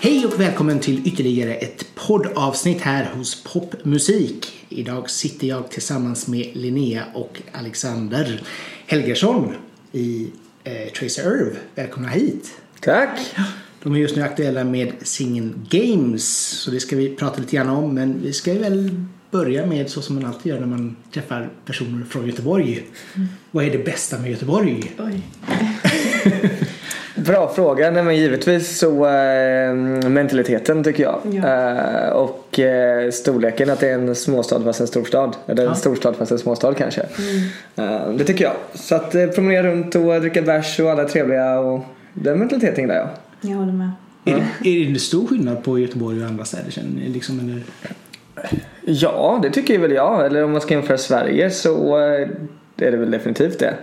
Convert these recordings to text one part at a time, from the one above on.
Hej och välkommen till ytterligare ett poddavsnitt här hos Popmusik. Idag sitter jag tillsammans med Linnea och Alexander Helgersson i eh, Tracer Irv. Välkomna hit! Tack! De är just nu aktuella med singeln Games, så det ska vi prata lite grann om. Men vi ska väl börja med så som man alltid gör när man träffar personer från Göteborg. Vad är det bästa med Göteborg? Oj. Bra fråga. Nej, men givetvis så äh, mentaliteten tycker jag. Ja. Äh, och äh, storleken att det är en småstad fast en storstad. Eller en Ja. storstad fast en småstad kanske. Äh, det tycker jag. Så att äh, promenera runt och dricka bärs och alla är trevliga och den mentaliteten gillar jag. Jag håller med. Är, det, är det stor skillnad på Göteborg och andra städer? Känner ni? Liksom, eller? Ja, det tycker väl jag. Eller om man ska jämföra Sverige så äh, är det väl definitivt det.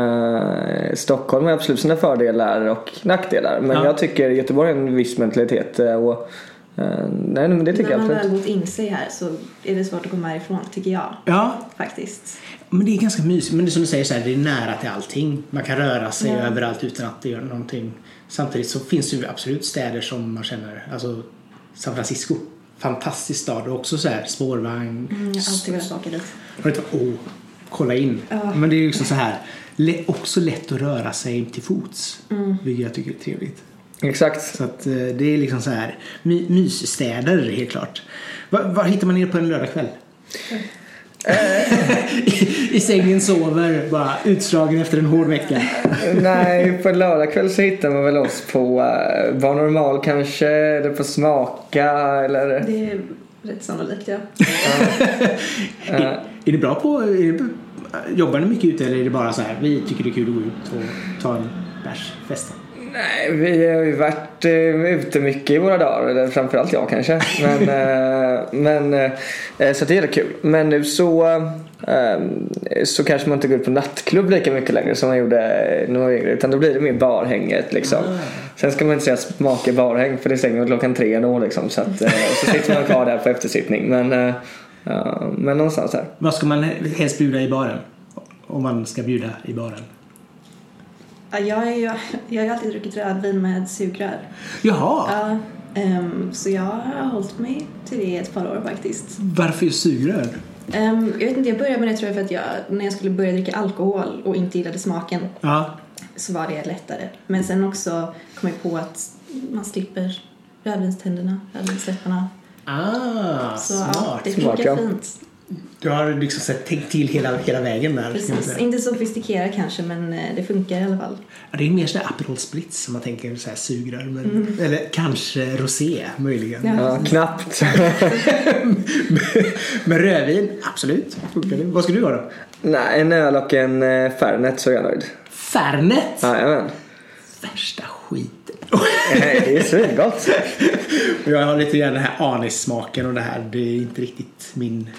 Eh, Stockholm har absolut sina fördelar och nackdelar. Men Ja. jag tycker Göteborg har en viss mentalitet. eh, Och, eh, nej, men det tycker När jag man väl gått in sig här så är det svårt att komma härifrån, tycker jag. Ja, Faktiskt. Men det är ganska mysigt. Men det är som du säger, så här, det är nära till allting. Man kan röra sig Ja. överallt utan att det gör någonting. Samtidigt så finns det ju absolut städer som man känner, alltså San Francisco. Fantastisk stad och också så här spårvagn. Mm, jag har alltid velat åka dit. Har inte oh, kolla in. Ja. Men det är ju liksom så här, också lätt att röra sig till fots. Mm. Vilket jag tycker är trevligt. Exakt. Så att eh, det är liksom så här my- mysstäder helt klart. Var, var hittar man er på en lördagkväll? I, I sängen sover, bara utslagen efter en hård vecka. Nej, på lördagkväll så hittar man väl oss på uh, Var Normal kanske, eller på Smaka eller... Det är rätt sannolikt, ja. eh, Är, är ni bra på, är det, jobbar ni mycket ute eller är det bara så här, vi tycker det är kul att gå ut och ta en bärs, festa? Nej, vi har ju varit uh, ute mycket i våra dagar, eller framförallt jag kanske. Men, eh, men eh, så det är kul. Men nu så, eh, så kanske man inte går ut på nattklubb lika mycket längre som man gjorde när man var yngre. Utan då blir det mer barhänget liksom. Sen ska man inte säga smaka barhäng för det stänger klockan tre då liksom. Så, att, eh, så sitter man kvar där på eftersittning. Men, eh, men någonstans där. Vad ska man helst bjuda i baren? Om man ska bjuda i baren. Ja jag, är ju, jag har ju alltid druckit rödvin med sugrör. Jaha, Ja, ehm, så jag har hållit mig till det i ett par år faktiskt. varför just sugrör? Ehm, jag vet inte, jag började med det tror jag för att jag, när jag skulle börja dricka alkohol och inte gillade smaken Ja, så var det lättare. Men sen också kom jag på att man slipper rödvinständerna, rödvinsläpparna. ah, Så ja, smart. det Smart, funkar ja. fint. Du har liksom så här tänkt till hela, hela vägen där. Precis. Inte sofistikerat kanske men eh, det funkar i alla fall. Ja, det är mer sådär Aperol Spritz som man tänker så här sugrör. Men, Eller kanske rosé möjligen. Ja. Ja, knappt. men rödvin, absolut. Funkar det. Vad ska du ha då? Nej, en öl och en eh, Fernet så är jag nöjd. Fernet! Jajamän. Värsta skiten. Nej, det är svingott. Jag har lite grann den här anissmaken och det här. Det är inte riktigt min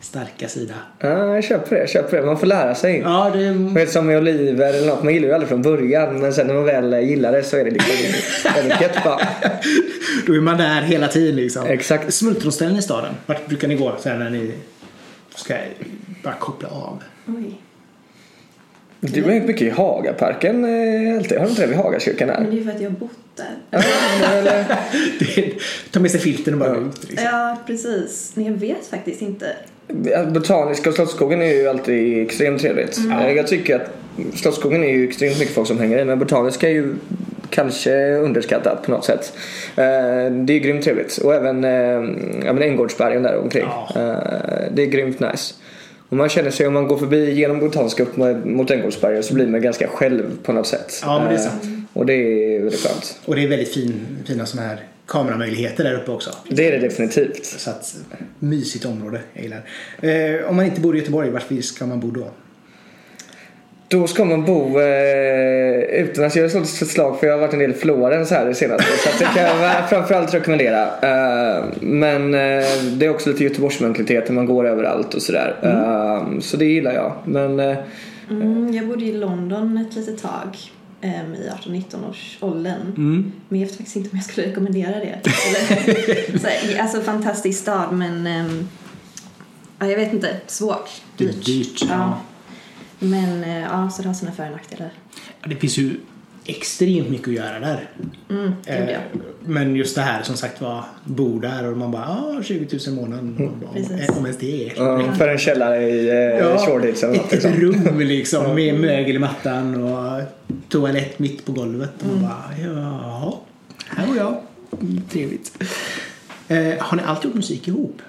starka sida. Ja, jag köper det, jag köper det. Man får lära sig. Ja, det är som med oliver eller något. Man gillar ju aldrig från början. Men sen när man väl gillar det så är det liksom väldigt gött bara. Då är man där hela tiden liksom. Exakt. Smultronställen i staden. Vart brukar ni gå här när ni ska bara koppla av? Oj. Du har hängt mycket i Hagaparken eh, alltid. Har du inte det vid Hagakyrkan Men här? det är för att jag har bott där. Ta med sig filten och bara ut. Liksom. Ja, precis. Men jag vet faktiskt inte. Botaniska och Slottsskogen är ju alltid extremt trevligt. Eh, Jag tycker att Slottsskogen är ju extremt mycket folk som hänger i. Men Botaniska är ju kanske underskattat på något sätt. Eh, Det är ju grymt trevligt. Och även ja, men Änggårdsbergen där omkring. Ja. Det är grymt nice. Och man känner sig om man går förbi genom Botaniska upp mot- Änggårdsbergen så blir man ganska själv på något sätt. Ja, men det är Eh, sant. Och det är väldigt skönt. Och det är väldigt fin, fina såna här kameramöjligheter där uppe också. Det är det definitivt. Så att, mysigt område. Jag gillar. Eh, om man inte bor i Göteborg, varför ska man bo då? Då ska man bo eh, utomlands. Jag har slått ett slag för jag har varit en del i Florens här det senaste. Så att det kan jag framförallt rekommendera. Eh, men eh, det är också lite Göteborgsmentalitet när man går överallt och sådär. Eh, så det gillar jag. Men eh, Mm, jag bodde i London ett litet tag. em, I 18-19 års åldern. Mm. Men jag vet faktiskt inte om jag skulle rekommendera det. Eller, så alltså fantastisk stad men em, Ja, jag vet inte. Svårt. Det är Dyrt. dyrt, ja. Men eh, ja, så det har sina för och nackdelar. Ja, Det finns ju extremt mycket att göra där. Mm, Eh. Men just det här som sagt var, bo där och man bara ah, 20 000 i månaden. Mm. Om, om ens det är. Ja, för en källare i eh, Ja, Shoreditch eller något, ett, liksom. rum liksom med mögel i mattan och toalett mitt på golvet. Och Mm. man bara, jaha, här bor jag. Mm, Trevligt. Eh, har ni alltid gjort musik ihop?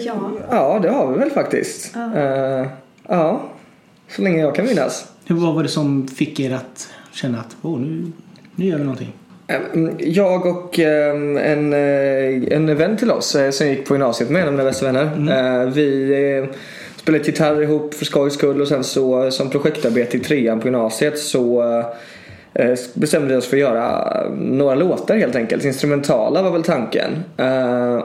Ja, Ja, det har vi väl faktiskt. Ja. Eh, ja, så länge jag kan minnas. Vad var det som fick er att känna att oh, nu, nu gör vi någonting? Ehm, jag och ehm, en, eh, en vän till oss eh, som gick på gymnasiet med, en av mina bästa vänner. Mm. Eh, vi spelade gitarr ihop för skojs skull och sen så som projektarbete i trean på gymnasiet så bestämde vi oss för att göra ehm, några låtar helt enkelt. Instrumentala var väl tanken.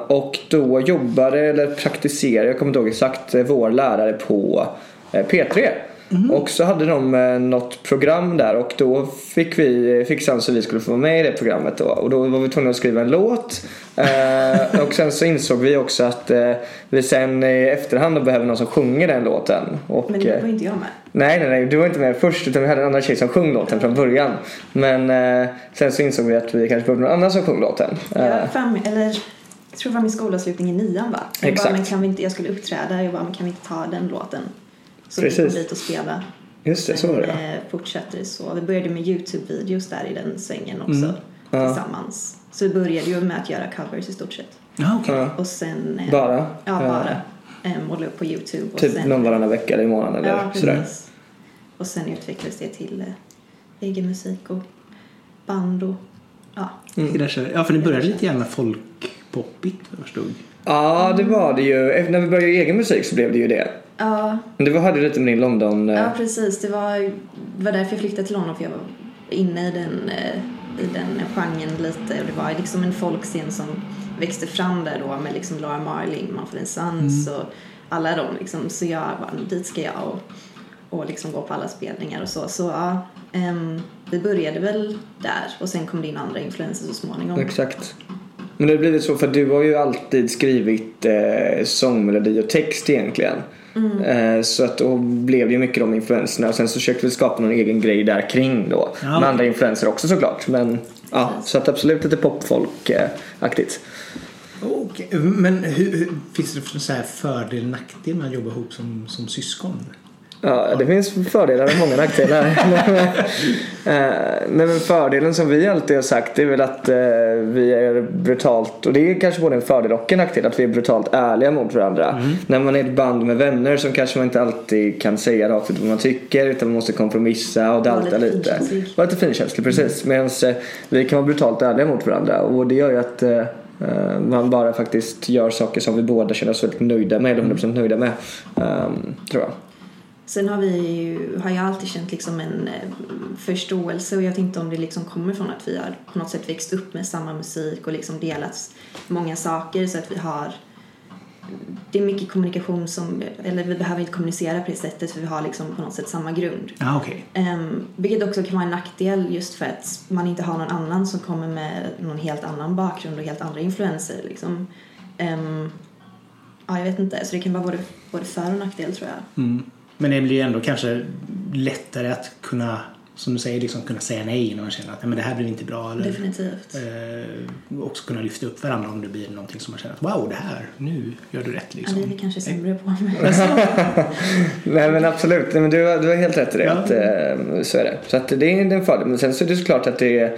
Och då jobbade eller praktiserade, jag kommer inte ihåg exakt, vår lärare på P3. Mm. Och så hade de eh, något program där och då fick vi fick så vi skulle få vara med i det programmet då. Och då var vi tvungna att skriva en låt. Eh, och sen så insåg vi också att eh, vi sen i efterhand behöver någon som sjunger den låten. Och, Men det eh, var inte jag med. Nej, nej, nej, du var inte med först utan vi hade en annan tjej som sjöng låten från början. Men eh, sen så insåg vi att vi kanske behövde någon annan som sjöng låten. Ja, fem, eller... Jag tror det var min skolavslutning i nian va? Jag Exakt. Bara, men kan vi inte, jag skulle uppträda, jag bara, men kan vi inte ta den låten? Så Precis. vi kom dit och spela. just det, så var det ja. eh, fortsatte det så. Vi började med Youtube-videos där i den svängen också. Mm. Ja. Tillsammans. Så vi började ju med att göra covers i stort sett. Ja, okej. ja. Och sen... eh, Bara? Ja, bara. Eh, måla upp på Youtube. Och Typ sen, någon varannan vecka eller i månaden eller Ja, sådär. precis. Och sen utvecklades det till eh, egen musik och band och ja. Här- Ja, för ni började lite grann folkpoppigt vad jag förstod. Ja, det var det ju. Efter- När vi började göra egen musik så blev det ju det. Ja, Men det var, hade lite med din London... eh, ja precis. Det var, var därför jag flyttade till London för jag var inne i den, eh, i den genren lite. Och det var liksom en folkscen som växte fram där då med liksom Laura Marling, Mumford Sons och alla dem liksom. Så jag bara, dit ska jag och, och liksom gå på alla spelningar och så. Så ja, ehm, vi började väl där och sen kom det in andra influenser så småningom. Exakt. Men det har blivit så för du har ju alltid skrivit eh, sångmelodi och text egentligen. Mm. Eh, så att då blev det ju mycket de influenserna och sen så försökte vi skapa någon egen grej där kring då. Ja. Med andra influenser också såklart. Men ja, så att absolut lite popfolk-aktigt. Okej, Men hur, hur, finns det så här fördel nackdel med att jobba ihop som, som syskon? Ja, det finns fördelar och många nackdelar. Eh, men fördelen som vi alltid har sagt är väl att eh, vi är brutalt, och det är kanske både en fördel och en nackdel, att vi är brutalt ärliga mot varandra. När man är ett band med vänner så kanske man inte alltid kan säga rakt ut vad man tycker utan man måste kompromissa och dalta lite lite. finkänslig. Vara lite finkänslig, precis. Medan eh, vi kan vara brutalt ärliga mot varandra och det gör ju att man bara faktiskt gör saker som vi båda känner oss väldigt nöjda med, eller 100% nöjda med. ehm, tror jag. Sen har vi ju, har jag alltid känt liksom en eh, förståelse och jag vet inte om det liksom kommer från att vi har på något sätt växt upp med samma musik och liksom delat många saker så att vi har det är mycket kommunikation som, eller vi behöver inte kommunicera på det sättet för vi har liksom på något sätt samma grund. Ja, okej. Um, vilket också kan vara en nackdel just för att man inte har någon annan som kommer med någon helt annan bakgrund och helt andra influenser liksom. Ehm, ja, jag vet inte. Så det kan vara både, både för och nackdel tror jag. Mm. Men det blir ju ändå kanske lättare att kunna, som du säger, liksom kunna säga nej när man känner att nej, men det här blir inte bra. Eller, Definitivt. eh, också kunna lyfta upp varandra om det blir någonting som man känner att wow, det här, nu gör du rätt Ja, liksom. det är vi kanske sämre på. Nej men absolut, Nej, men du, har- du har helt rätt i det. Ja. Att, eh, så är det. Så att det är en fördel. Men sen så är det såklart att det är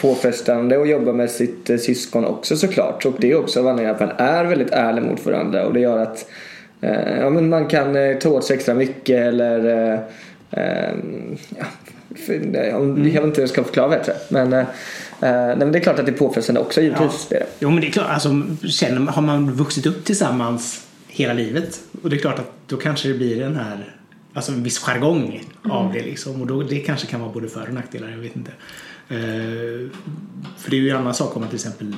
påfrestande att jobba med sitt eh, syskon också såklart. Och det är också av anledningen att man är väldigt ärlig mot varandra. Och det gör att ja, men man kan eh, ta åt sig extra mycket eller eh, eh, ja, om, Jag vet inte hur jag ska förklara bättre. Men, eh, eh, nej, men det är klart att det är påfrestande också givetvis. Det. Jo, men det är klart, alltså, känner, har man vuxit upp tillsammans hela livet och det är klart att då kanske det blir den här, alltså en viss jargong av det liksom och då, det kanske kan vara både för och nackdelar, jag vet inte. Eh, för det är ju en annan sak om man till exempel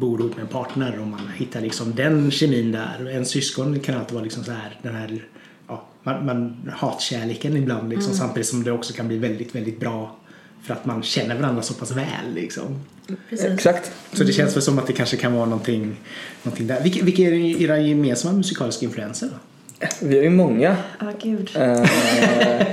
bor ihop med en partner och man hittar liksom den kemin där. En syskon kan alltid vara liksom så här, den här, ja, man, man hatkärleken ibland liksom samtidigt som det också kan bli väldigt, väldigt bra för att man känner varandra så pass väl liksom. Precis. Exakt. Så det känns väl som att det kanske kan vara någonting, någonting där. Vilka, vilka är era gemensamma musikaliska influenser då? Vi är ju många. Ja, gud. Eh,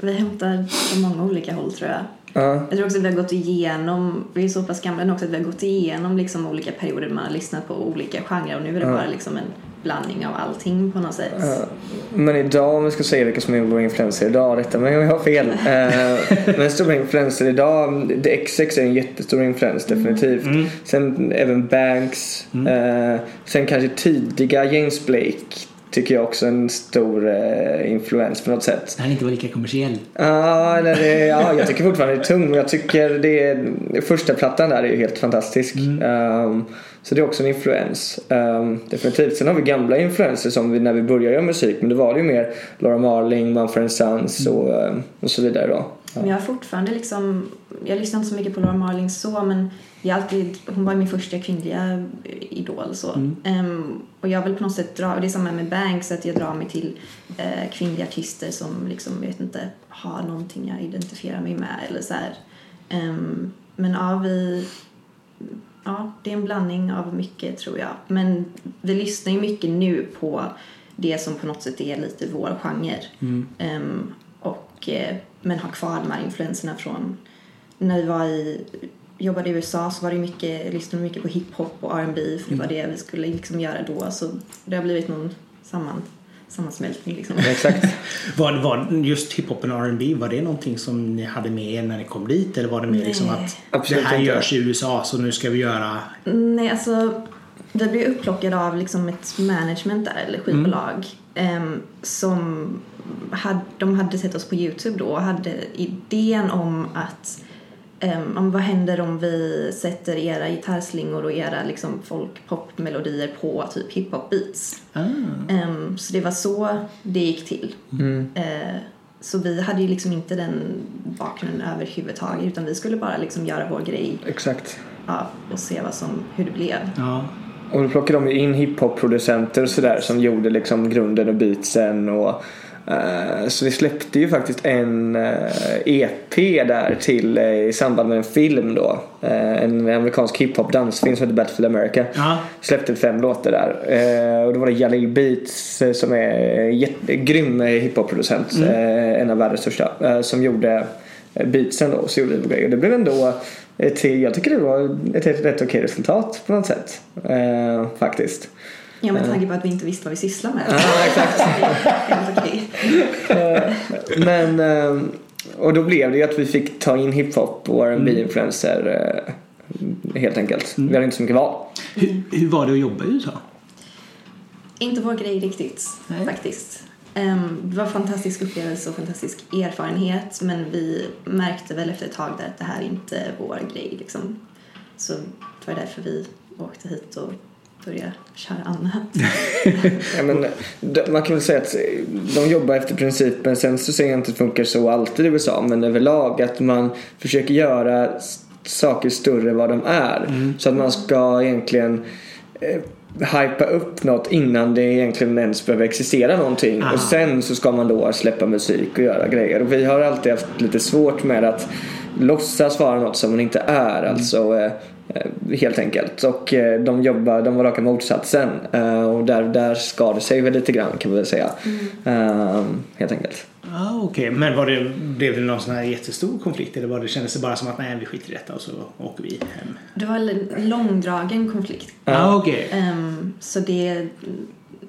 Vi hämtar från många olika håll tror jag. Ja. Jag tror också att vi har gått igenom, vi är så pass gamla nu också, att vi har gått igenom liksom olika perioder man har lyssnat på olika genrer och nu är det bara liksom en blandning av allting på något sätt. Ja, Men idag om vi ska säga vilka som är våra influenser idag, rätta mig om jag har fel. Eh, men stora influenser idag, The XX är en jättestor influens definitivt. Sen även Banks. Eh, sen kanske tidiga James Blake tycker jag också en stor eh, influens på något sätt. Det här inte var lika kommersiell. Ja, eller det, ja, jag tycker fortfarande det är tung. men Jag tycker det är, första plattan där är ju helt fantastisk. Ehm, så det är också en influens. Ehm, definitivt. Sen har vi gamla influenser som vi, när vi började göra musik. Men då var det ju mer Laura Marling, Mumford Sons och, ehm, och så vidare då. Men jag har fortfarande liksom, jag lyssnar inte så mycket på Laura Marling så men jag alltid, hon var min första kvinnliga idol så. Ehm, och jag vill på något sätt dra, det är samma med Banks, att jag drar mig till eh, kvinnliga artister som liksom, jag vet inte, har någonting jag identifierar mig med eller så. Ehm, men ja, vi, ja, det är en blandning av mycket tror jag. Men vi lyssnar ju mycket nu på det som på något sätt är lite vår genre. Ehm, och, eh, men har kvar de här influenserna från när vi var i jobbade i USA så var det mycket, lyssnade mycket på hiphop och R&B för det var det vi skulle liksom göra då så det har blivit någon samman, sammansmältning liksom. Exakt. Var, var just hiphopen och R&B var det någonting som ni hade med er när ni kom dit? Eller var det mer liksom att Absolut det här inte. görs i USA så nu ska vi göra... Nej, alltså vi blev upplockade av liksom ett management där, eller skivbolag em, som hade, de hade sett oss på Youtube då och hade idén om att em, om vad händer om vi sätter era gitarrslingor och era liksom folkpopmelodier på typ hiphop beats. Ah. Em, så det var så det gick till. Eh, så vi hade ju liksom inte den bakgrunden överhuvudtaget utan vi skulle bara liksom göra vår grej Exakt. ja, och se vad som, hur det blev. Ja. Och då plockade de in hiphop-producenter och sådär som gjorde liksom grunden och beatsen och eh, så vi släppte ju faktiskt en eh, EP där till eh, i samband med en film då. En amerikansk hiphop dansfilm som heter Battlefield America. Ja. Släppte fem låtar där. Och då var det Jalil Beats som är en jätte- grym hiphop-producent. Eh, en av världens största. Som gjorde beatsen då. Så gjorde vi vår grej. Och det blev ändå till, jag tycker det var ett helt rätt okej resultat på något sätt. Eh, faktiskt. Ja, med tanke på att vi inte visste vad vi sysslade med. Ja, exakt. Okej. Men, eh, och då blev det ju att vi fick ta in hiphop och rb influencer eh, Helt enkelt. Vi hade inte så mycket val. Hur, hur var det att jobba i USA? Inte vår grej riktigt, Nej. faktiskt. Ehm, det var en fantastisk upplevelse och fantastisk erfarenhet men vi märkte väl efter ett tag att det här är inte vår grej. Liksom. Så det var därför vi åkte hit och började köra annat. Ja, men, man kan väl säga att de jobbar efter principen, sen så säger jag inte att det funkar så alltid i USA, men överlag att man försöker göra saker större än vad de är. Så att man ska egentligen eh, hypa upp något innan det egentligen ens behöver existera någonting. Ah. Och sen så ska man då släppa musik och göra grejer. Och vi har alltid haft lite svårt med att låtsas vara något som man inte är. Alltså eh, eh, helt enkelt. Och eh, de jobbar, de var raka motsatsen. Eh, och där, där skar det sig väl lite grann kan man väl säga. Eh, helt enkelt. Ah, Okej, men var det, blev det någon sån här jättestor konflikt eller var det, kändes det bara som att nej, vi skiter i detta och så åker vi hem? Det var en långdragen konflikt. Ja, okej. Ehm, så det,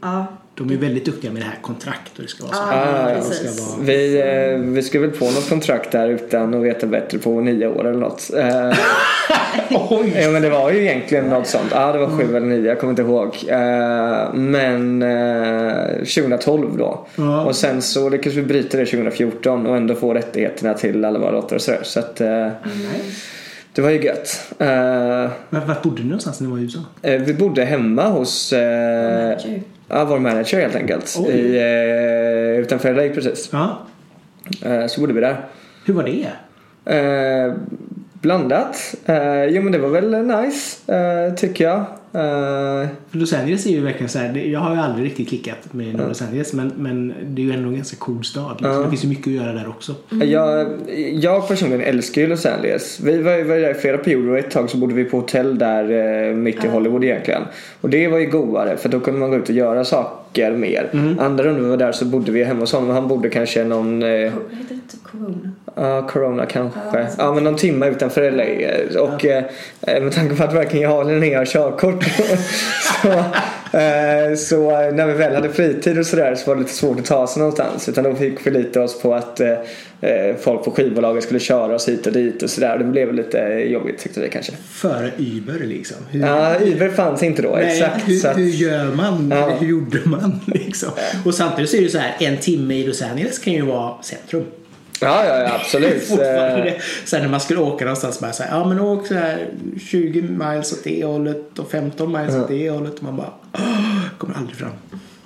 ja. De är väldigt duktiga med det här kontrakt och det ska vara så. Ja, Ah, ja. Det ska vara... Vi, eh, vi skrev väl på något kontrakt där utan att veta bättre på nio år eller något. Eh, Oj! Ja men det var ju egentligen något sånt. Ja det var sju eller nio, jag kommer inte ihåg. Eh, men eh, 2012 då. Ja. Och sen så lyckades vi bryta det 2014 och ändå få rättigheterna till alla våra låtar och sådär. Så att eh, det var ju gött. Eh, Men Vart bodde ni någonstans när ni var i USA? eh, vi bodde hemma hos eh, Manager. Ja, vår manager helt enkelt. Oj. I, eh, utanför LA precis. Ja. Eh, så bodde vi där. Hur var det? Eh, blandat. Eh, jo men det var väl nice eh, tycker jag. Eh, För Los Angeles är ju verkligen så här, jag har ju aldrig riktigt klickat med Los Angeles men, men det är ju ändå en ganska cool stad. Liksom. Det finns ju mycket att göra där också. Jag, jag personligen älskar ju Los Angeles. Vi var ju var där i flera perioder och ett tag så bodde vi på hotell där eh, mitt i Hollywood egentligen. Och det var ju godare för då kunde man gå ut och göra saker mer. Andra rundan vi var där så bodde vi hemma hos honom och han bodde kanske någon, eh? Typ Corona? ja Corona kanske. Ja, Ja men någon timme utanför LA. eh, Och eh, med tanke på att varken jag eller Linnea har körkort så, eh, så eh, när vi väl hade fritid och sådär så var det lite svårt att ta sig någonstans. Utan då fick vi förlita oss på att eh, eh, folk på skivbolaget skulle köra oss hit och dit och sådär. Det blev lite jobbigt tyckte vi kanske. Före Uber liksom. Hur, Ja, Uber fanns inte då. Nej, exakt. hur, så att, hur gör man? Ja. Eller hur gjorde man? Liksom? Och samtidigt så är det ju så här, en timme i Los Angeles kan ju vara centrum. Ja, ja, ja, absolut. Eh, Sen när man skulle åka någonstans bara så här, ja men åk så här 20 miles åt det hållet och 15 miles åt det hållet. Och man bara, "Åh, kommer aldrig fram.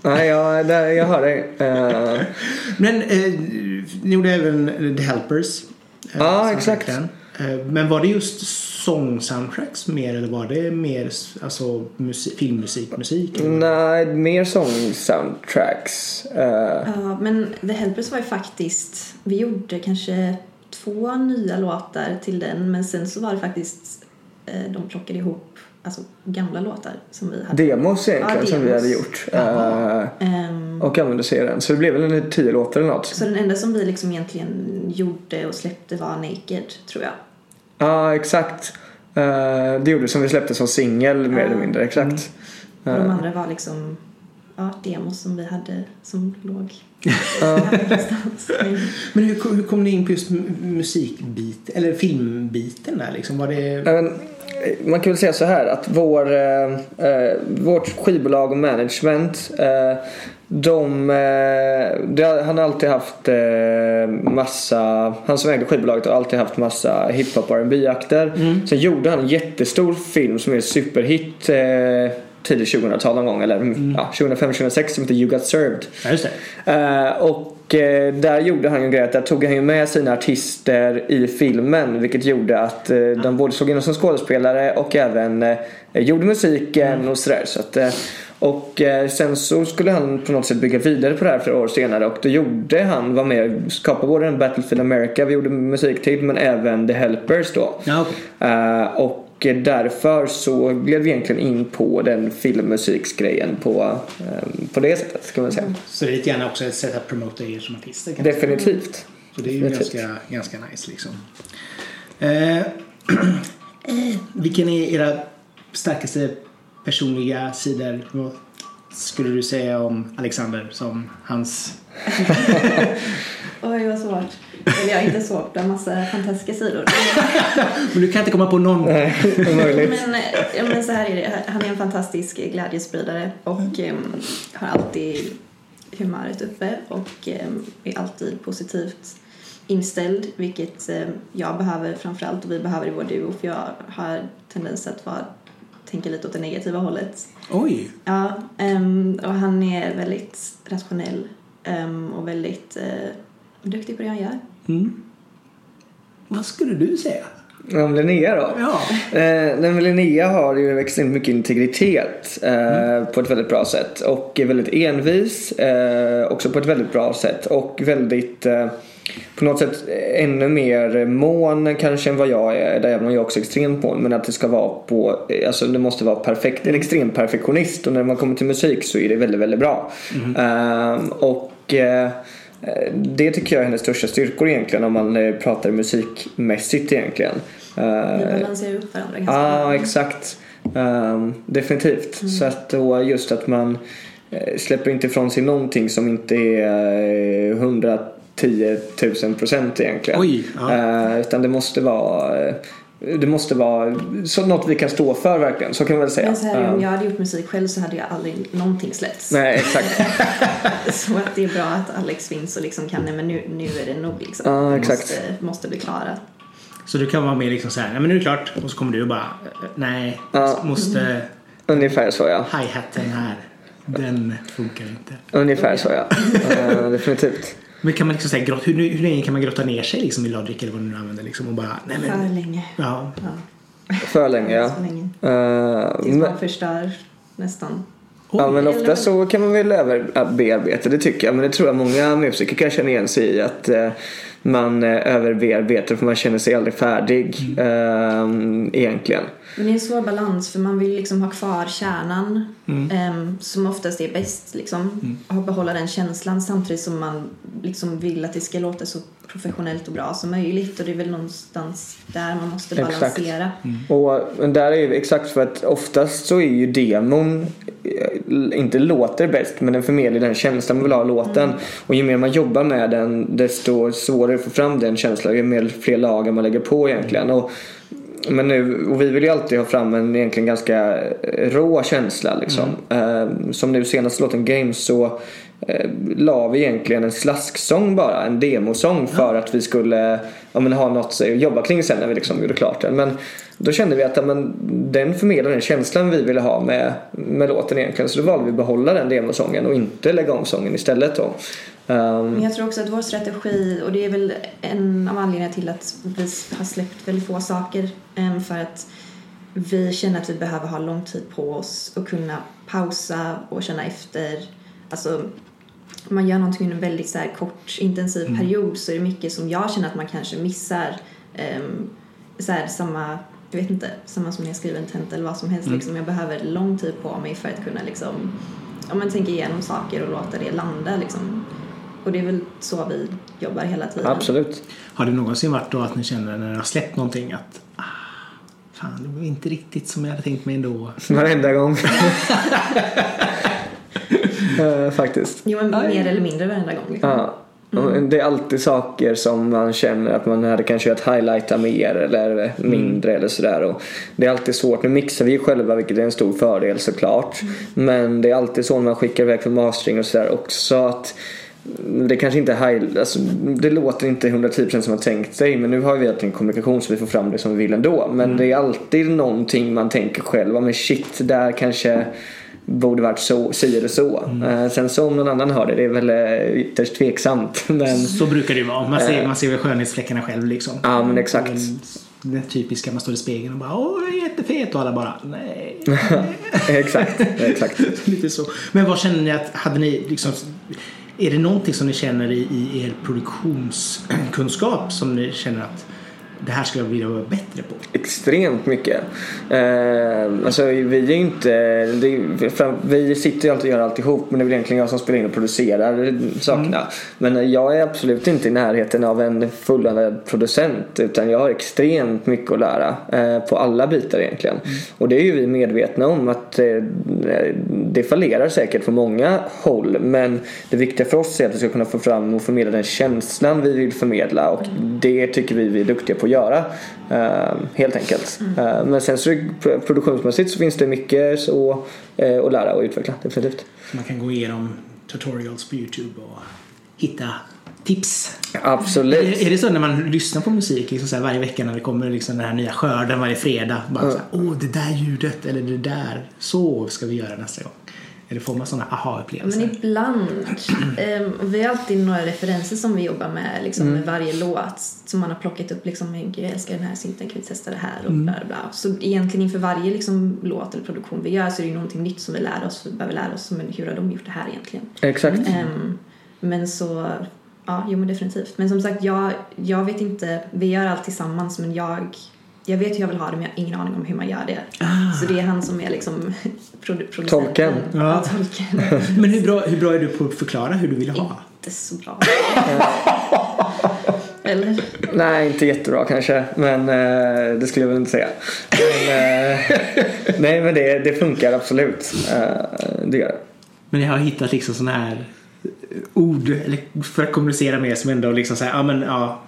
Nej, ja, där, jag hör dig. Eh, Men eh, ni gjorde även The Helpers. eh, Ja, som exakt. den. Eh, men var det just sång-soundtracks mer eller var det mer alltså, musik, filmmusik, musik? eller? nej, mer sång-soundtracks. Eh, Ja, men The Helpers var ju faktiskt... Vi gjorde kanske två nya låtar till den men sen så var det faktiskt... Eh, de plockade ihop alltså, gamla låtar som vi hade. demos egentligen Ja, som vi hade gjort. Eh, Ehm, och använde serien. Så det blev väl en tio låtar eller något. så den enda som vi liksom egentligen gjorde och släppte var Naked, tror jag. Ja, exakt. Eh, det gjorde som vi släppte som singel mer eller mindre. Exakt. Och Eh, de andra var liksom ja, demos som vi hade som låg Ja. Men- hur, kom- hur kom ni in på just mu- musikbit eller filmbiten där liksom? Var det... Eh, man kan väl säga så här att vår, eh, eh, vårt skivbolag och management eh, de, eh, det, han har alltid haft eh, massa, han som ägde skivbolaget har alltid haft massa hiphop och R&B akter Sen gjorde han en jättestor film som är superhit eh, tidigt 2000-tal någon gång eller ja, 2005-2006 som heter You Got Served. Ja, just det. Eh, och eh, där gjorde han ju en grej att där tog han ju med sina artister i filmen vilket gjorde att eh, de både såg in som skådespelare och även eh, gjorde musiken och sådär. Så att, eh, och eh, sen så skulle han på något sätt bygga vidare på det här flera år senare och då gjorde han, var med och skapade både en Battlefield America vi gjorde musik till men även The Helpers då. Ja, okej. Eh, och därför så gled vi egentligen in på den filmmusiksgrejen på, eh, på det sättet ska man säga. Så det är lite grann också ett sätt att promota er som artister? Definitivt. Så det är ju Definitivt. ganska, ganska nice liksom. Eh, vilken är era starkaste personliga sidor? Vad skulle du säga om Alexander som hans... Oj, vad svårt. Eller jag har inte svårt, det har massa fantastiska sidor. Men du kan inte komma på någon? Nej, omöjligt. Men, ja, men så här är det. Han är en fantastisk glädjespridare och eh, har alltid humöret uppe och eh, är alltid positivt inställd, vilket eh, jag behöver framförallt och vi behöver i vår duo för jag har tendens att vara, tänka lite åt det negativa hållet. Oj! Ja, ehm, och han är väldigt rationell ehm, och väldigt eh, duktig på det han gör. Mm. Vad skulle du säga? Om Linnea då? Ja. Eh, Linnea har ju extremt mycket integritet eh, på ett väldigt bra sätt och är väldigt envis eh, också på ett väldigt bra sätt och väldigt eh, på något sätt ännu mer mån kanske än vad jag är. Där även om jag också är extremt mån men att det ska vara på, eh, alltså det måste vara perfekt. En extrem perfektionist och när man kommer till musik så är det väldigt, väldigt bra. Eh, och eh, Eh, Det tycker jag är hennes största styrkor egentligen om man eh, pratar musikmässigt egentligen. Vi Eh, balanserar upp varandra ganska Ja, bra. exakt. Ehm, definitivt. Så att då just att man eh, släpper inte ifrån sig någonting som inte är eh, 110 000 procent egentligen. Oj, ja. Eh, utan det måste vara eh, det måste vara så något vi kan stå för verkligen. Så kan man väl säga. Men så här, om jag hade gjort musik själv så hade jag aldrig någonting släppts. Nej, exakt. Så att det är bra att Alex finns och liksom kan, nej men nu, nu är det nog liksom. Ja, exakt. Måste, måste bli klara. Så du kan vara med liksom så här, nej men nu är det klart. Och så kommer du och bara, nej, Ja. måste Ungefär så ja. hi-haten här, den funkar inte. Ungefär så ja. Eh, definitivt. Men kan man liksom säga, grott, hur, hur länge kan man grotta ner sig liksom i Logic eller vad du nu använder liksom och bara, nej men, För länge. ja. Ja. För länge ja. Länge. Eh, Tills men, man förstör nästan. ja men ofta Eller- så kan man väl överbearbeta det tycker jag. Men det tror jag många musiker kan känna igen sig i. Att eh, man eh, överbearbetar för man känner sig aldrig färdig. eh, egentligen. Men det är en svår balans för man vill liksom ha kvar kärnan Mm. ehm, som oftast är bäst. Liksom, och behålla den känslan samtidigt som man liksom vill att det ska låta så professionellt och bra som möjligt. Och det är väl någonstans där man måste Exakt. balansera. Och men där är ju exakt för att oftast så är ju demon eh, inte låter bäst men den förmedlar den känslan man vill ha låten. Och ju mer man jobbar med den desto svårare att få fram den känslan. Ju mer fler lager man lägger på egentligen. Och, men nu, och vi vill ju alltid ha fram en egentligen ganska rå känsla liksom. Eh, som nu senaste låten Games så eh, la vi egentligen en slasksång bara, en demosång för att vi skulle ja, men, ha något att jobba kring sen när vi liksom gjorde klart den. Men då kände vi att ja, men, den förmedlar den känslan vi ville ha med, med låten egentligen. Så då valde vi att behålla den demosången och inte lägga om sången istället då. Ehm, Men jag tror också att vår strategi, och det är väl en av anledningarna till att vi har släppt väldigt få saker, em, för att vi känner att vi behöver ha lång tid på oss och kunna pausa och känna efter. Alltså, man gör någonting under en väldigt så kort, intensiv period så är det mycket som jag känner att man kanske missar. em, så här, samma, jag vet inte, samma som när jag skriver en tenta eller vad som helst. Liksom, jag behöver lång tid på mig för att kunna liksom, om man tänker igenom saker och låta det landa. Liksom. Och det är väl så vi jobbar hela tiden. absolut. Har det någonsin varit då att ni känner när ni har släppt någonting att ah, fan, det var inte riktigt som jag hade tänkt mig ändå. Varenda gång. Eh, faktiskt. Jo, men mer eller mindre varenda gång. Liksom. Ja. Och Det är alltid saker som man känner att man hade kanske velat highlighta mer eller mindre eller sådär. Och det är alltid svårt. Nu mixar vi ju själva vilket är en stor fördel såklart. Men det är alltid så när man skickar iväg för mastering och sådär också att det kanske inte är high, alltså, det låter inte 110% som man tänkt sig men nu har vi en kommunikation så vi får fram det som vi vill ändå. Men det är alltid någonting man tänker själv, men shit där kanske borde varit så, si eller så. Eh, sen så om någon annan hör det, det är väl eh, ytterst tveksamt. Men Så brukar det ju vara. Man ser, man ser väl skönhetsfläckarna själv liksom. ja men exakt. Den typiska, man står i spegeln och bara åh, jag är jättefet och alla bara nej. exakt, exakt. Lite så. Men vad känner ni att, hade ni liksom, är det någonting som ni känner i, i er produktionskunskap som ni känner att det här skulle jag vilja vara bättre på? Extremt mycket. Eh, alltså vi är ju inte, det vi sitter ju alltid och gör alltihop men det är väl egentligen jag som spelar in och producerar sakerna. Men jag är absolut inte i närheten av en fullärd producent utan jag har extremt mycket att lära eh, på alla bitar egentligen. Och det är ju vi medvetna om att eh, det fallerar säkert på många håll men det viktiga för oss är att vi ska kunna få fram och förmedla den känslan vi vill förmedla och det tycker vi vi är duktiga på att göra. eh, helt enkelt. Eh, men sen så pro- produktionsmässigt så finns det mycket så, eh, att lära och utveckla definitivt. Så man kan gå igenom tutorials på Youtube och hitta tips. Absolut. Är, är det så när man lyssnar på musik liksom så här varje vecka när det kommer liksom den här nya skörden varje fredag? Bara så här, åh det där ljudet eller det där, så ska vi göra nästa gång. Eller får man sådana aha-upplevelser? Men ibland. ehm, vi har alltid några referenser som vi jobbar med liksom, med varje låt. Som man har plockat upp liksom, "Men gud, jag älskar den här synten, kan vi testa det här? Och bla, bla, bla. Så egentligen inför varje liksom, låt eller produktion vi gör så är det ju någonting nytt som vi lär oss. Vi behöver lära oss, men hur har de gjort det här egentligen? Exakt. Ehm, men så, ja, jo men definitivt. Men som sagt, jag, jag vet inte, vi gör allt tillsammans men jag, jag vet hur jag vill ha det men jag har ingen aning om hur man gör det. Så det är han som är liksom produ- producenten. Tolken. Ja. Ja, tolken. Men hur bra, hur bra är du på att förklara hur du vill ha? Inte så bra. Eller? Nej, inte jättebra kanske. Men eh, det skulle jag väl inte säga. Men, eh, nej, men det, det funkar absolut. Eh, det gör det. Men jag har hittat liksom sådana här ord eller för att kommunicera med som ändå liksom säger ja men ja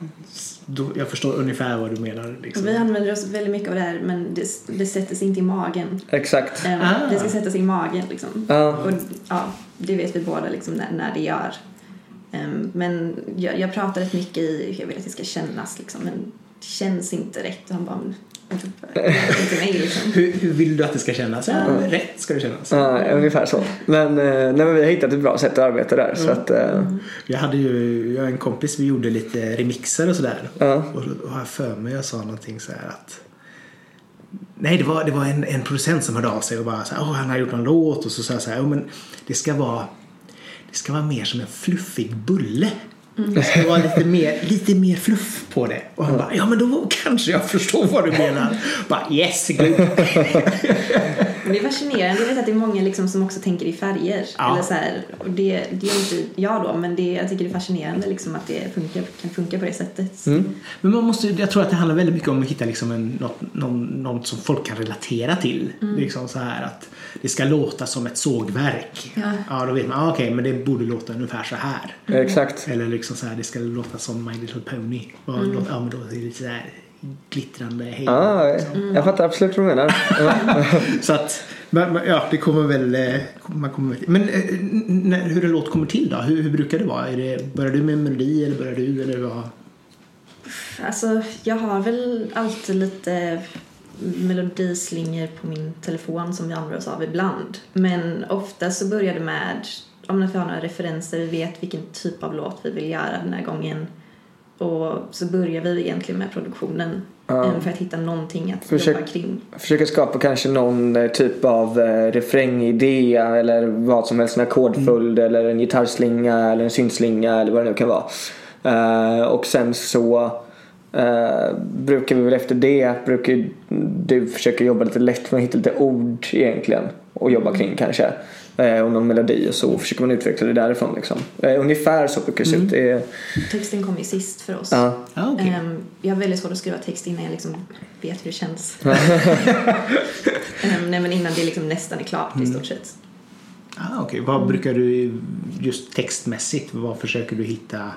då, jag förstår ungefär vad du menar. Liksom. Vi använder oss väldigt mycket av det här men det, det sätter sig inte i magen. Exakt. Ehm, Ah. Det ska sätta sig i magen liksom. Ja. Och ja, det vet vi båda liksom när, när det gör. Ehm, men jag, jag pratar rätt mycket i hur jag vill att det ska kännas liksom. Men det känns inte rätt. Och han bara, inte mig liksom. Hur, hur vill du att det ska kännas? Ja, rätt ska det kännas. Ja, ungefär så. Men, eh, nej, men vi har hittat ett bra sätt att arbeta där. Så att, eh, Jag hade ju, jag och en kompis, vi gjorde lite remixer och sådär. Ja. Och har jag för mig jag sa någonting så här att Nej, det var, det var en, en producent som hörde av sig och bara så här, Åh, han har gjort en låt och så sa jag så här, "Jo, men det ska vara det ska vara mer som en fluffig bulle. Det ska vara lite mer, lite mer fluff på det. Och han bara, ja men då kanske jag förstår vad du menar. Bara yes, good. Men det är fascinerande. Jag vet att det är många liksom som också tänker i färger. Ja. Eller så här, och det, det är inte jag då, men det, jag tycker det är fascinerande liksom att det funkar, kan funka på det sättet. Men man måste, jag tror att det handlar väldigt mycket om att hitta liksom en, något, någon, något som folk kan relatera till. Liksom så här att det ska låta som ett sågverk. Ja. ja då vet man, ah, okej men det borde låta ungefär så här. Exakt. Eller liksom så här, det ska låta som My Little Pony. Och låta, ja men då är det lite så här glittrande hej. Ah, Jag fattar absolut vad du menar. Så att, men, men, ja, det kommer väl... eh, Man kommer, väl- men eh, när, hur en låt kommer till då? Hur, hur brukar det vara? Är det, börjar du med en melodi eller börjar du eller vad? Alltså, jag har väl alltid lite melodislingor på min telefon som vi använder oss av ibland. Men ofta så börjar det med om vi har några referenser, vi vet vilken typ av låt vi vill göra den här gången. Och så börjar vi egentligen med produktionen Ja. för att hitta någonting att Försök- jobba kring. Försöka skapa kanske någon eh, typ av eh, refrängidé eller vad som helst, en ackordföljd eller en gitarrslinga eller en syntslinga eller vad det nu kan vara. Eh, och sen så eh, brukar vi väl efter det, brukar du försöka jobba lite lätt med att hitta lite ord egentligen och jobba kring kanske. Eh, och någon melodi och så försöker man utveckla det därifrån liksom. Eh, ungefär så brukar det se ut. Är, Texten kommer ju sist för oss. ja. Ja, okej. Ehm, jag har väldigt svårt att skriva text innan jag liksom vet hur det känns. Ehm, nej men innan det liksom nästan är klart i stort sett. Ah, okej. Vad brukar du just textmässigt, vad försöker du hitta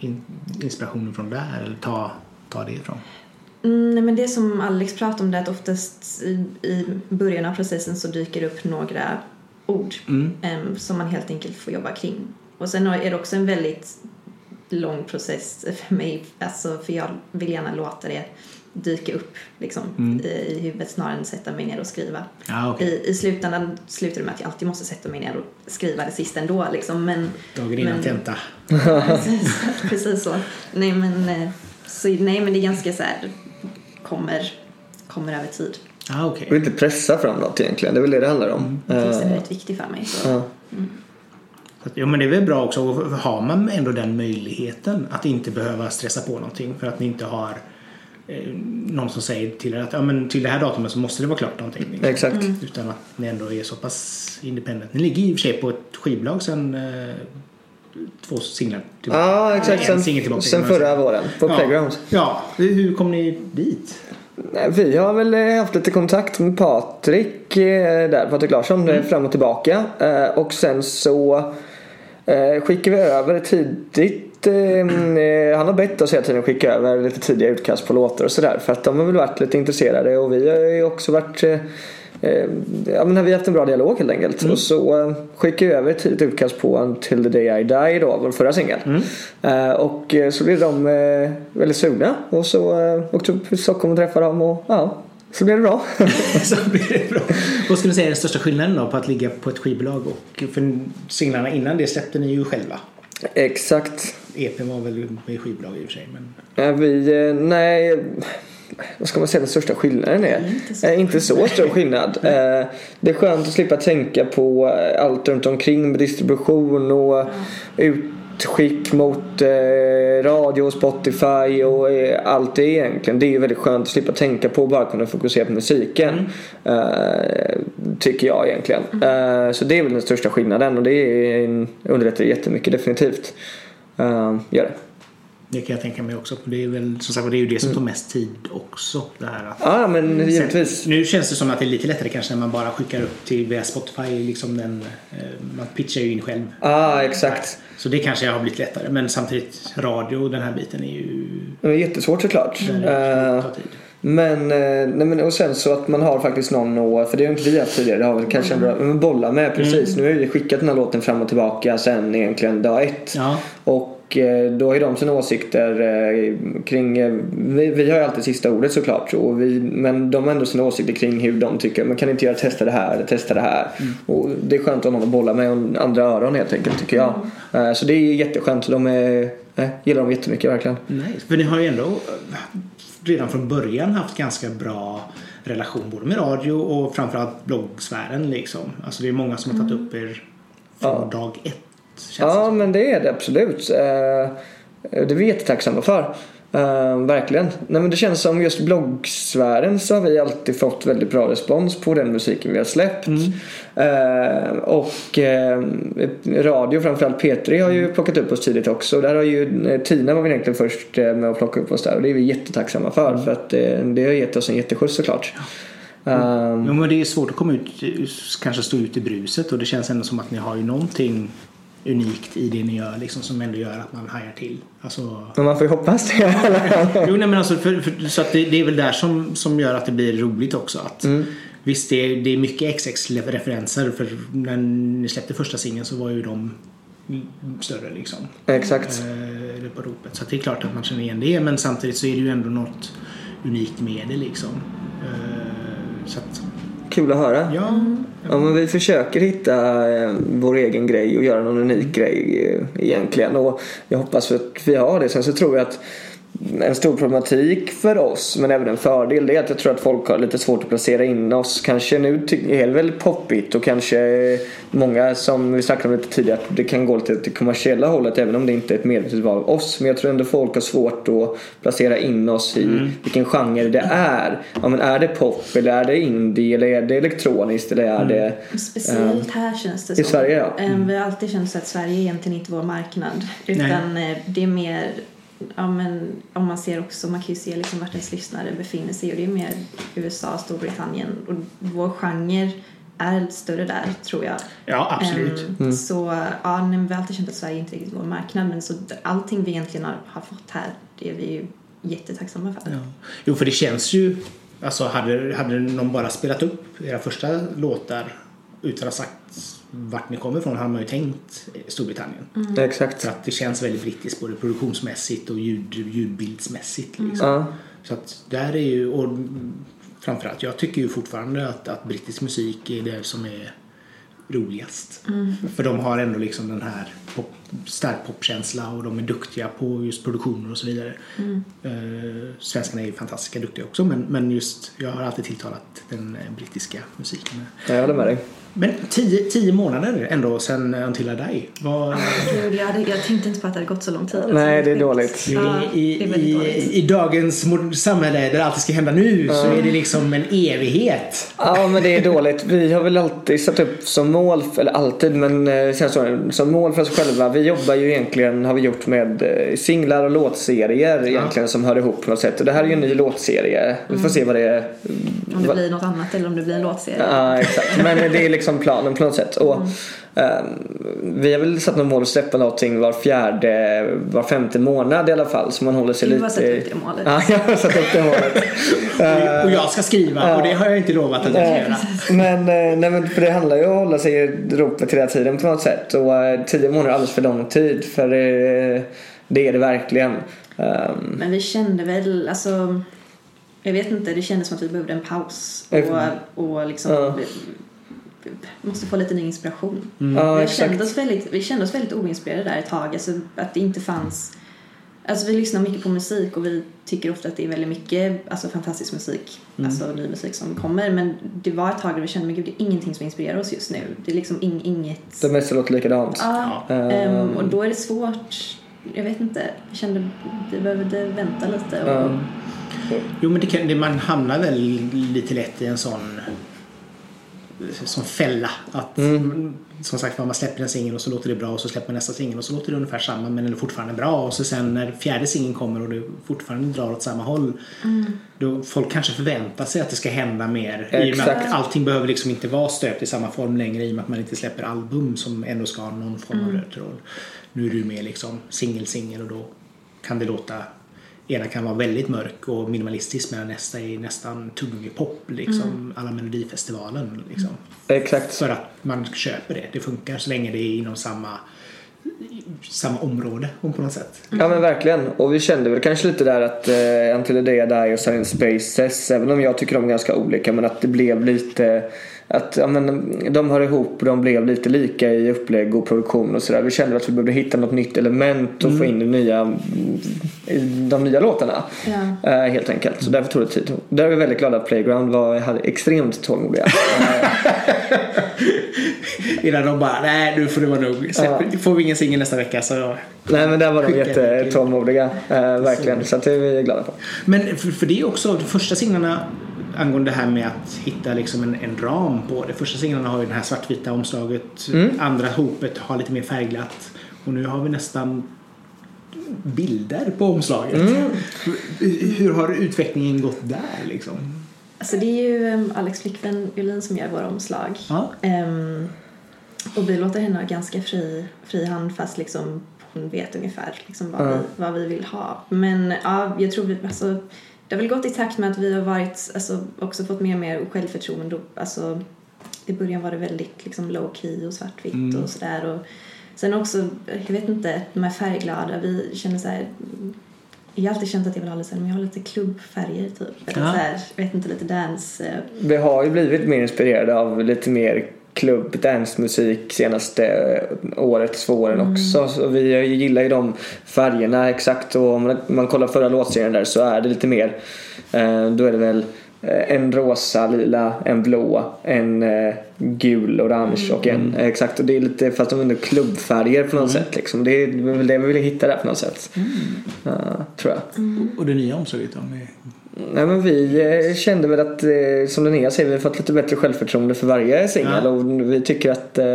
in, inspirationen från där eller ta, ta det ifrån? Mm, nej, men det som Alex pratade om det är att oftast i, i början av processen så dyker det upp några ord Mm. em, som man helt enkelt får jobba kring. Och sen är det också en väldigt lång process för mig, alltså, för jag vill gärna låta det dyka upp liksom, Mm. i, i huvudet snarare än sätta mig ner och skriva. Ja, okej. I, I slutändan slutar det med att jag alltid måste sätta mig ner och skriva det sista ändå. Liksom. Men, Dagen innan men- tenta. precis, precis så. Nej men, eh, så. nej men det är ganska så här, kommer, kommer över tid. Ah, okej. Jag vill inte pressa fram något egentligen, det är väl det det handlar om. Texten är Eh, väldigt viktig för mig. Så. ja. Att, Jo men det är väl bra också, har man ändå den möjligheten att inte behöva stressa på någonting för att ni inte har eh, någon som säger till er att ja, men till det här datumet så måste det vara klart någonting. liksom. Exakt. Utan att ni ändå är så pass independent. Ni ligger i och för sig på ett skivbolag sen eh, två singlar tillbaka. Ja, exakt. En Sen, singel tillbaka. sen förra våren på ja. Playground. Ja, hur hur kom ni dit? Vi har väl eh, haft lite kontakt med Patrik eh, där, Patrik Larsson, eh, fram och tillbaka. Och sen så skickade vi över tidigt. eh, Han har bett oss hela tiden skicka över lite tidiga utkast på låtar och sådär. För att de har väl varit lite intresserade och vi har ju också varit Ja men vi har haft en bra dialog helt enkelt. Och så eh, skickade vi över ett utkast på Until the day I die då, vår förra singel. Eh, och eh, så blev de eh, väldigt sugna. Och så eh, åkte upp till Stockholm och träffade dem och ja, så blev det bra. så blir det bra. Vad skulle du säga är den största skillnaden då på att ligga på ett skivbolag och för singlarna innan det släppte ni ju själva. Exakt. EPn var väl med skivbolag i och för sig men vi, eh, nej, vad ska man säga den största skillnaden är? Inte så Eh, inte så stor skillnad. Eh, det är skönt att slippa tänka på allt runt omkring med distribution och utskick mot eh, radio och Spotify och allt det egentligen. Det är ju väldigt skönt att slippa tänka på och bara kunna fokusera på musiken. Eh, tycker jag egentligen. Eh, så det är väl den största skillnaden och det underlättar jättemycket definitivt. Gör det. Det kan jag tänka mig också. Det är väl som sagt det är ju det som tar mest tid också. Det här att Ja men givetvis. Sen, nu känns det som att det är lite lättare kanske när man bara skickar upp till via Spotify. Liksom den, eh, man pitchar ju in själv. Ja exakt. Så det kanske har blivit lättare. Men samtidigt radio, den här biten är ju... Det är jättesvårt såklart. Eh, är. Men, eh, nej men och sen så att man har faktiskt någon att, för det har inte vi haft tidigare, det har vi kanske en bra, men bolla med precis. Nu har vi skickat den här låten fram och tillbaka sen egentligen dag ett. Ja, Och eh, då har ju de sina åsikter eh, kring, eh, vi, vi har ju alltid sista ordet såklart. Och vi, men de har ändå sina åsikter kring hur de tycker, man kan inte göra testa det här eller testa det här. Och det är skönt att ha någon att bolla med och andra öron helt enkelt tycker jag. Eh, så det är jätteskönt, de är, gillar dem jättemycket verkligen. nice. För ni har ju ändå redan från början haft ganska bra relation både med radio och framförallt bloggsfären liksom. Alltså det är många som har tagit upp er från Ja. dag ett. Ja, men det är det absolut. Eh, Det är vi jättetacksamma för. Eh, verkligen. Nej, men det känns som just bloggsfären så har vi alltid fått väldigt bra respons på den musiken vi har släppt. Eh, och eh, radio, framförallt P3 har ju plockat upp oss tidigt också. Där har ju Tina var vi egentligen först med att plocka upp oss där och det är vi jättetacksamma för. För att det har gett oss en jätteskjuts såklart. Eh, Jo, men det är svårt att komma ut, kanske stå ut i bruset och det känns ändå som att ni har ju någonting unikt i det ni gör liksom som ändå gör att man hajar till. Alltså, men man får ju hoppas det jo, nej, men alltså, för, för, så att det, det är väl där som, som gör att det blir roligt också. Att, Visst, det är, det är mycket XX-referenser för när ni släppte första singeln så var ju de större liksom. Exakt. Eh, på ropet. Så det är klart att man känner igen det men samtidigt så är det ju ändå något unikt med det liksom. Eh, så att, Kul att höra. ja. Ja, men vi försöker hitta eh, vår egen grej och göra någon unik grej eh, egentligen. Och jag hoppas att vi har det. Sen så tror jag att en stor problematik för oss, men även en fördel, det är att jag tror att folk har lite svårt att placera in oss. Kanske nu är det väl poppigt och kanske många som vi snackade om lite tidigare att det kan gå lite åt det kommersiella hållet även om det inte är ett medvetet val av oss. Men jag tror ändå folk har svårt att placera in oss i vilken genre det är. Ja, men är det pop eller är det indie eller är det elektroniskt eller är det Speciellt här känns det I som. Sverige, ja. Eh, Vi har alltid känt att Sverige är egentligen inte vår marknad. Utan eh, det är mer, ja men om man ser också, man kan ju se liksom vart ens lyssnare befinner sig och det är mer USA, Storbritannien och vår genre är större där tror jag. ja, absolut. Ehm, Så ja, nej, men vi har alltid känt att Sverige inte riktigt vår marknad men så allting vi egentligen har, har fått här det är vi ju jättetacksamma för. Ja. Jo, för det känns ju... Alltså hade, hade någon bara spelat upp era första låtar utan att ha sagt vart ni kommer ifrån hade man ju tänkt Storbritannien. Exakt. För att det känns väldigt brittiskt både produktionsmässigt och ljud, ljudbildsmässigt. Liksom. Ja. Så att där är ju... Och framförallt, jag tycker ju fortfarande att, att brittisk musik är det som är roligast. För de har ändå liksom den här pop, stark popkänsla och de är duktiga på just produktioner och så vidare. Eh, svenskarna är ju fantastiska duktiga också men, men just jag har alltid tilltalat den brittiska musiken. Jag håller med dig. Men tio, tio månader ändå sen Until I Die. Vad, Gud, jag, hade, jag tänkte inte på att det hade gått så lång tid. Nej, det är dåligt. Ja, I, i, dåligt. I dagens samhälle där allt ska hända nu så är det liksom en evighet. Ja men det är dåligt. Vi har väl alltid satt upp som mål, eller alltid men eh, så, som mål för oss själva. Vi jobbar ju egentligen, har vi gjort med eh, singlar och låtserier egentligen som hör ihop på något sätt. Och det här är ju en ny låtserie. Vi får se vad det är. Om det blir något annat eller om det blir en låtserie. Ja exakt. Men det är liksom planen på något sätt. Och, ehm, vi har väl satt något mål att släppa någonting var fjärde, var femte månad i alla fall. Så man håller sig Du lite... har satt upp det målet. Ja, jag har satt upp det målet. Och jag ska skriva och det har jag inte lovat att jag ska göra. Men, eh, nej, men för det handlar ju om att hålla sig i ropet hela tiden på något sätt. Och eh, tio månader är alldeles för lång tid. För det är det verkligen. Ehm, Men vi kände väl, alltså jag vet inte, det kändes som att vi behövde en paus och, och liksom Ja. Vi måste få lite ny inspiration. Ja, vi, kände oss väldigt, vi kände oss väldigt oinspirerade där ett tag, alltså att det inte fanns Alltså vi lyssnar mycket på musik och vi tycker ofta att det är väldigt mycket alltså, fantastisk musik, Mm. alltså ny musik som kommer. Men det var ett tag där vi kände, men gud, det är ingenting som inspirerar oss just nu. Det är liksom ing, inget... det mesta låter likadant. Ja, ehm, och då är det svårt. Jag vet inte. Jag kände vi behövde vänta lite. Och, Ja. Jo men det kan, det, man hamnar väl lite lätt i en sån som fälla. Att, Som sagt man släpper en singel och så låter det bra och så släpper man nästa singel och så låter det ungefär samma men den är fortfarande bra och så sen när fjärde singeln kommer och det fortfarande drar åt samma håll då folk kanske förväntar sig att det ska hända mer i och med Exakt. att allting behöver liksom inte vara stöpt i samma form längre i och med att man inte släpper album som ändå ska ha någon form av röd tråd. Nu är du med liksom singel singel och då kan det låta ena kan vara väldigt mörk och minimalistisk medan nästa är nästan tuggummi-pop liksom alla Melodifestivalen liksom. Exakt. För att man köper det. Det funkar så länge det är inom samma samma område på något sätt. Ja men verkligen. Och vi kände väl kanske lite där att eh, Until the Day I Die och Silent Spaces, även om jag tycker de är ganska olika, men att det blev lite att ja, men, de hör ihop och de blev lite lika i upplägg och produktion och sådär. Vi kände att vi behövde hitta något nytt element och få in det nya, de nya låtarna. Ja. Eh, helt enkelt. Så därför tog det tid. Där är vi väldigt glada att Playground var, hade extremt tålmodiga. Innan de bara, nej nu får det vara nog. Släpp, Får vi ingen singel nästa vecka så... Nej men där var de jättetålmodiga. Eh, verkligen. Så det är vi glada på. Men för, för det är också de första singlarna angående det här med att hitta liksom en, en ram på det. Första singlarna har ju det här svartvita omslaget. Andra hopet har lite mer färgglatt. Och nu har vi nästan bilder på omslaget. Hur, hur har utvecklingen gått där liksom? Alltså det är ju um, Alex flickvän Julin som gör våra omslag. Ja. Ehm, och vi låter henne ha ganska fri, fri hand fast liksom hon vet ungefär liksom vad, Ja. vi, vad vi vill ha. Men ja, jag tror vi, alltså, det har väl gått i takt med att vi har varit, alltså, också fått mer och mer självförtroende. Alltså, I början var det väldigt liksom, low key och svartvitt Mm. och sådär. Och sen också, jag vet inte, de här färgglada, vi känner så här jag har alltid känt att jag vill ha lite, men jag har lite klubbfärger typ. Eller Ja. så här, jag vet inte, lite dance. eh, Vi har ju blivit mer inspirerade av lite mer klubb, dancemusik senaste året, två åren också. Så vi gillar ju de färgerna exakt och om man- kollar förra låtserien där så är det lite mer, eh, då är det väl eh, en rosa, lila, en blå, en eh, gul, orange och en eh, exakt och det är lite fast de är ändå klubbfärger på något sätt liksom. Det är väl det vi vill hitta där på något sätt. Ja, tror jag. Och det nya omslaget då? Med... Nej men vi eh, kände väl att, eh, som Linnea säger, vi har fått lite bättre självförtroende för varje singel Ja. och vi tycker att eh,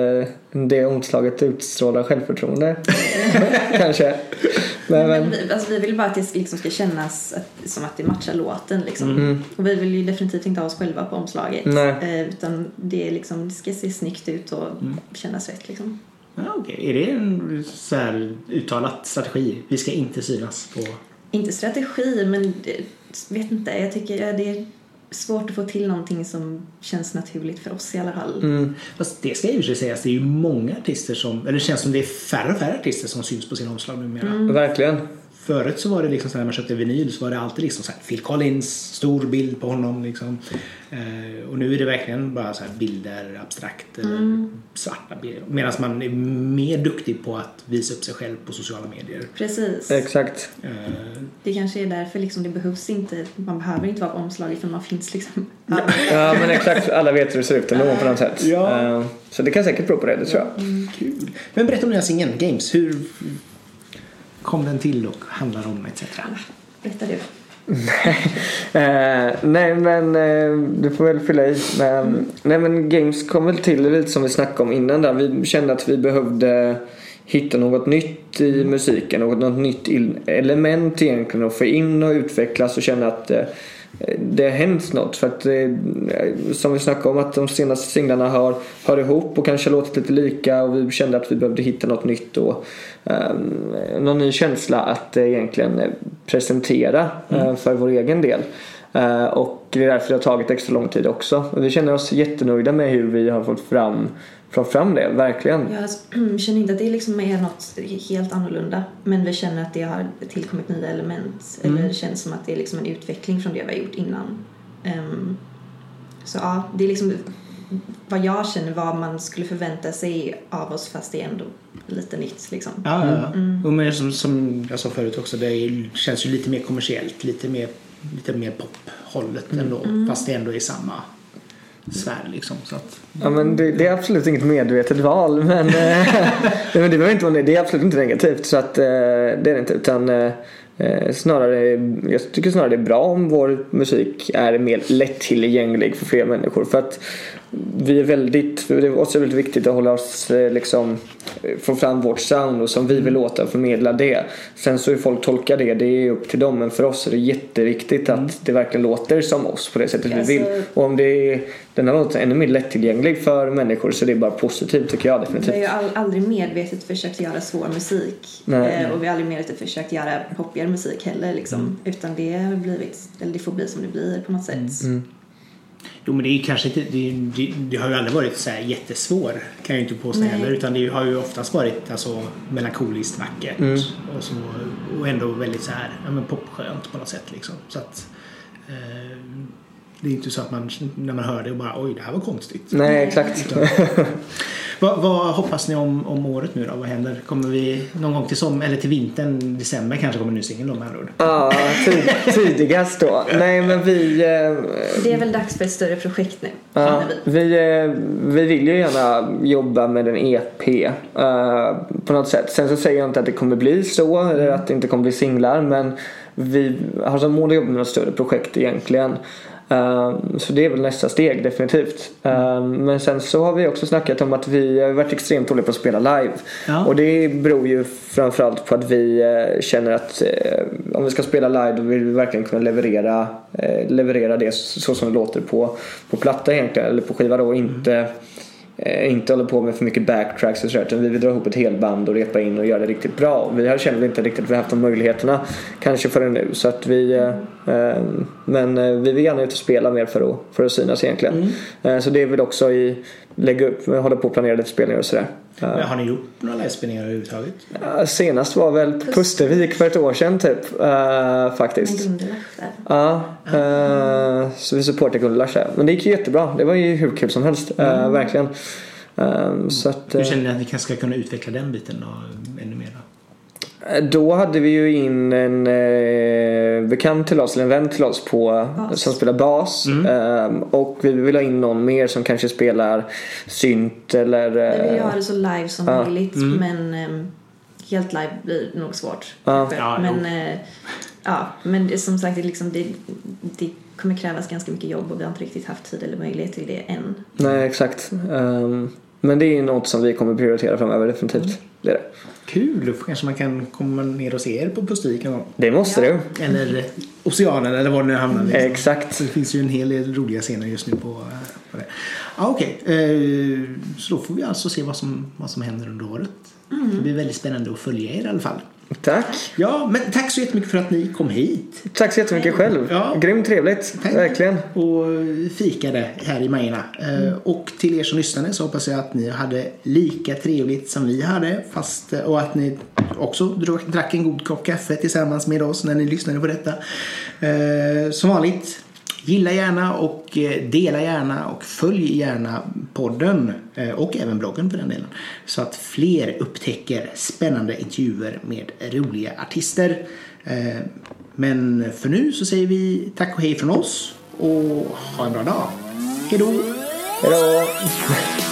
det omslaget utstrålar självförtroende. Kanske. Men, Men men, vi, alltså, vi vill bara att det liksom ska kännas att, som att det matchar låten. Liksom. Mm. Och vi vill ju definitivt inte ha oss själva på omslaget. Nej. Utan det, är liksom, det ska se snyggt ut och Mm. kännas rätt. Liksom. Ja, okej. Är det en så här uttalat strategi? Vi ska inte synas på... Inte strategi, men det, vet inte. Jag tycker ja, det är svårt att få till någonting som känns naturligt för oss i alla fall. mm, Fast det ska för sig sägas, det är ju många artister som, eller det känns som det är färre och färre artister som syns på sina omslag numera. verkligen. Förut så var det liksom så här, när man köpte vinyl så var det alltid liksom så här, Phil Collins, stor bild på honom liksom. Eh, och nu är det verkligen bara så här bilder, abstrakt eller svarta bilder. Medan man är mer duktig på att visa upp sig själv på sociala medier. Precis. Exakt. Eh, Det kanske är därför liksom, det behövs inte, man behöver inte vara på omslaget för man finns liksom. Ja men exakt, alla vet hur det ser ut ändå på något sätt. Ja. Eh, Så det kan säkert bero på det, det tror jag. kul. Men berätta om den här singeln, Games. Hur kom den till och handlar om etc. Berätta du. Eh, nej men eh, du får väl fylla i. Men, Nej men Games kom väl till lite som vi snackade om innan där. Vi kände att vi behövde hitta något nytt i musiken. Något, något nytt element egentligen att få in och utvecklas och känna att eh, det har hänt något. För att eh, som vi snackade om att de senaste singlarna hör, hör ihop och kanske låtit lite lika och vi kände att vi behövde hitta något nytt och um, någon ny känsla att eh, egentligen eh, presentera eh, för vår egen del. Eh, och det är därför det har tagit extra lång tid också. Och vi känner oss jättenöjda med hur vi har fått fram, fått fram det, verkligen. Jag känner inte att det liksom är något helt annorlunda men vi känner att det har tillkommit nya element. Eller det känns som att det är liksom en utveckling från det vi har gjort innan. Ehm, så ja, det är liksom vad jag känner vad man skulle förvänta sig av oss fast det är ändå lite nytt liksom. Ja, ja, ja. Och men som, som jag sa förut också, det känns ju lite mer kommersiellt, lite mer, lite mer pophållet ändå. Fast det ändå är samma sfär liksom. Så att, Ja, men det, det är absolut inget medvetet val men, eh, nej, men det, behöver inte det är absolut inte negativt så att, eh, det är det inte utan eh, eh, snarare, jag tycker snarare det är bra om vår musik är mer lättillgänglig för fler människor för att vi är väldigt, det är också väldigt viktigt att hålla oss eh, liksom eh, få fram vårt sound och som vi vill låta och förmedla det. Sen så hur folk tolkar det, det är upp till dem men för oss är det jätteviktigt att det verkligen låter som oss på det sättet Alltså- vi vill. Och om det är, den här låten är ännu mer lättillgänglig för människor så det är bara positivt tycker jag Vi har definitivt. ju aldrig medvetet försökt göra svår musik. Nej. Eh, och vi har aldrig medvetet försökt göra poppigare musik heller liksom. Utan det har blivit, eller det får bli som det blir på något sätt. Jo men det är kanske inte, det, det, det har ju aldrig varit så här jättesvår kan jag ju inte påstå Nej. heller. Utan det har ju oftast varit alltså, melankoliskt vackert. Och, så, och ändå väldigt så här, ja men popskönt på något sätt liksom. Så att, eh, Det är inte så att man när man hör det och bara oj det här var konstigt. Nej, exakt. Vad, vad hoppas ni om, om året nu då? Vad händer? Kommer vi någon gång till som eller till vintern, december kanske kommer en ny singel då med andra ord? Ja, tid, tidigast då. Nej, men vi... Eh, Det är väl dags för ett större projekt nu, Ja, känner vi. vi, eh, vi vill ju gärna jobba med en EP eh, på något sätt. Sen så säger jag inte att det kommer bli så eller att det inte kommer bli singlar men vi har som mål att jobba med något större projekt egentligen. Eh, så det är väl nästa steg definitivt. Eh, men sen så har vi också snackat om att vi har varit extremt dåliga på att spela live. Ja. Och det beror ju framförallt på att vi eh, känner att eh, om vi ska spela live då vill vi verkligen kunna leverera, eh, leverera det så som det låter på, på platta egentligen eller på skiva då och inte eh, inte hålla på med för mycket backtracks och sådär utan vi vill dra ihop ett helband och repa in och göra det riktigt bra. Och vi har känner inte riktigt att vi haft de möjligheterna kanske förrän nu så att vi eh, eh, men eh, vi vill gärna ut och spela mer för att, för att synas egentligen. Eh, så det är väl också i lägga upp, hålla på och planera lite spelningar och sådär. Men Har ni gjort några livespelningar överhuvudtaget? Senast var väl Pustervik för ett år sedan typ. Men faktiskt. Ja, eh, så vi supportar Gunderlach där. Men det gick ju jättebra. Det var ju hur kul som helst. eh, verkligen. Eh, så att, Hur känner ni att ni kanske ska kunna utveckla den biten då? Då? då hade vi ju in en eh, bekant till oss, eller en vän till oss på, Bas. som spelar bas. Eh, och vi vill ha in någon mer som kanske spelar synt eller... Vi vill eh, ha det så live som Ja. möjligt men ehm, helt live blir nog svårt. Ja. Ja, men eh, ja, men det, som sagt det, liksom, det, det kommer krävas ganska mycket jobb och vi har inte riktigt haft tid eller möjlighet till det än. Nej, exakt. Ehm, men det är ju något som vi kommer prioritera framöver definitivt. Det är det. Kul! Kanske man kan komma ner och se er på Pustvik någon gång. Det måste Ja. du. Eller Oceanen eller var det nu hamnar. Liksom. Exakt. Så det finns ju en hel del roliga scener just nu på, eh, på det. Ja, Okej, eh, så då får vi alltså se vad som, vad som händer under året. Det blir väldigt spännande att följa er i alla fall. Tack. Ja, men tack så jättemycket för att ni kom hit Tack så jättemycket själv. Ja. Grymt trevligt. Tack. Verkligen. och fikade här i Majorna. Eh, Och till er som lyssnade så hoppas jag att ni hade lika trevligt som vi hade. Fast, och att ni också drack- en god kopp kaffe tillsammans med oss när ni lyssnade på detta. Eh, Som vanligt, gilla gärna och eh, dela gärna och följ gärna podden eh, och även bloggen för den delen. Så att fler upptäcker spännande intervjuer med roliga artister. Eh, Men för nu så säger vi tack och hej från oss och ha en bra dag. Hej då! Hej då.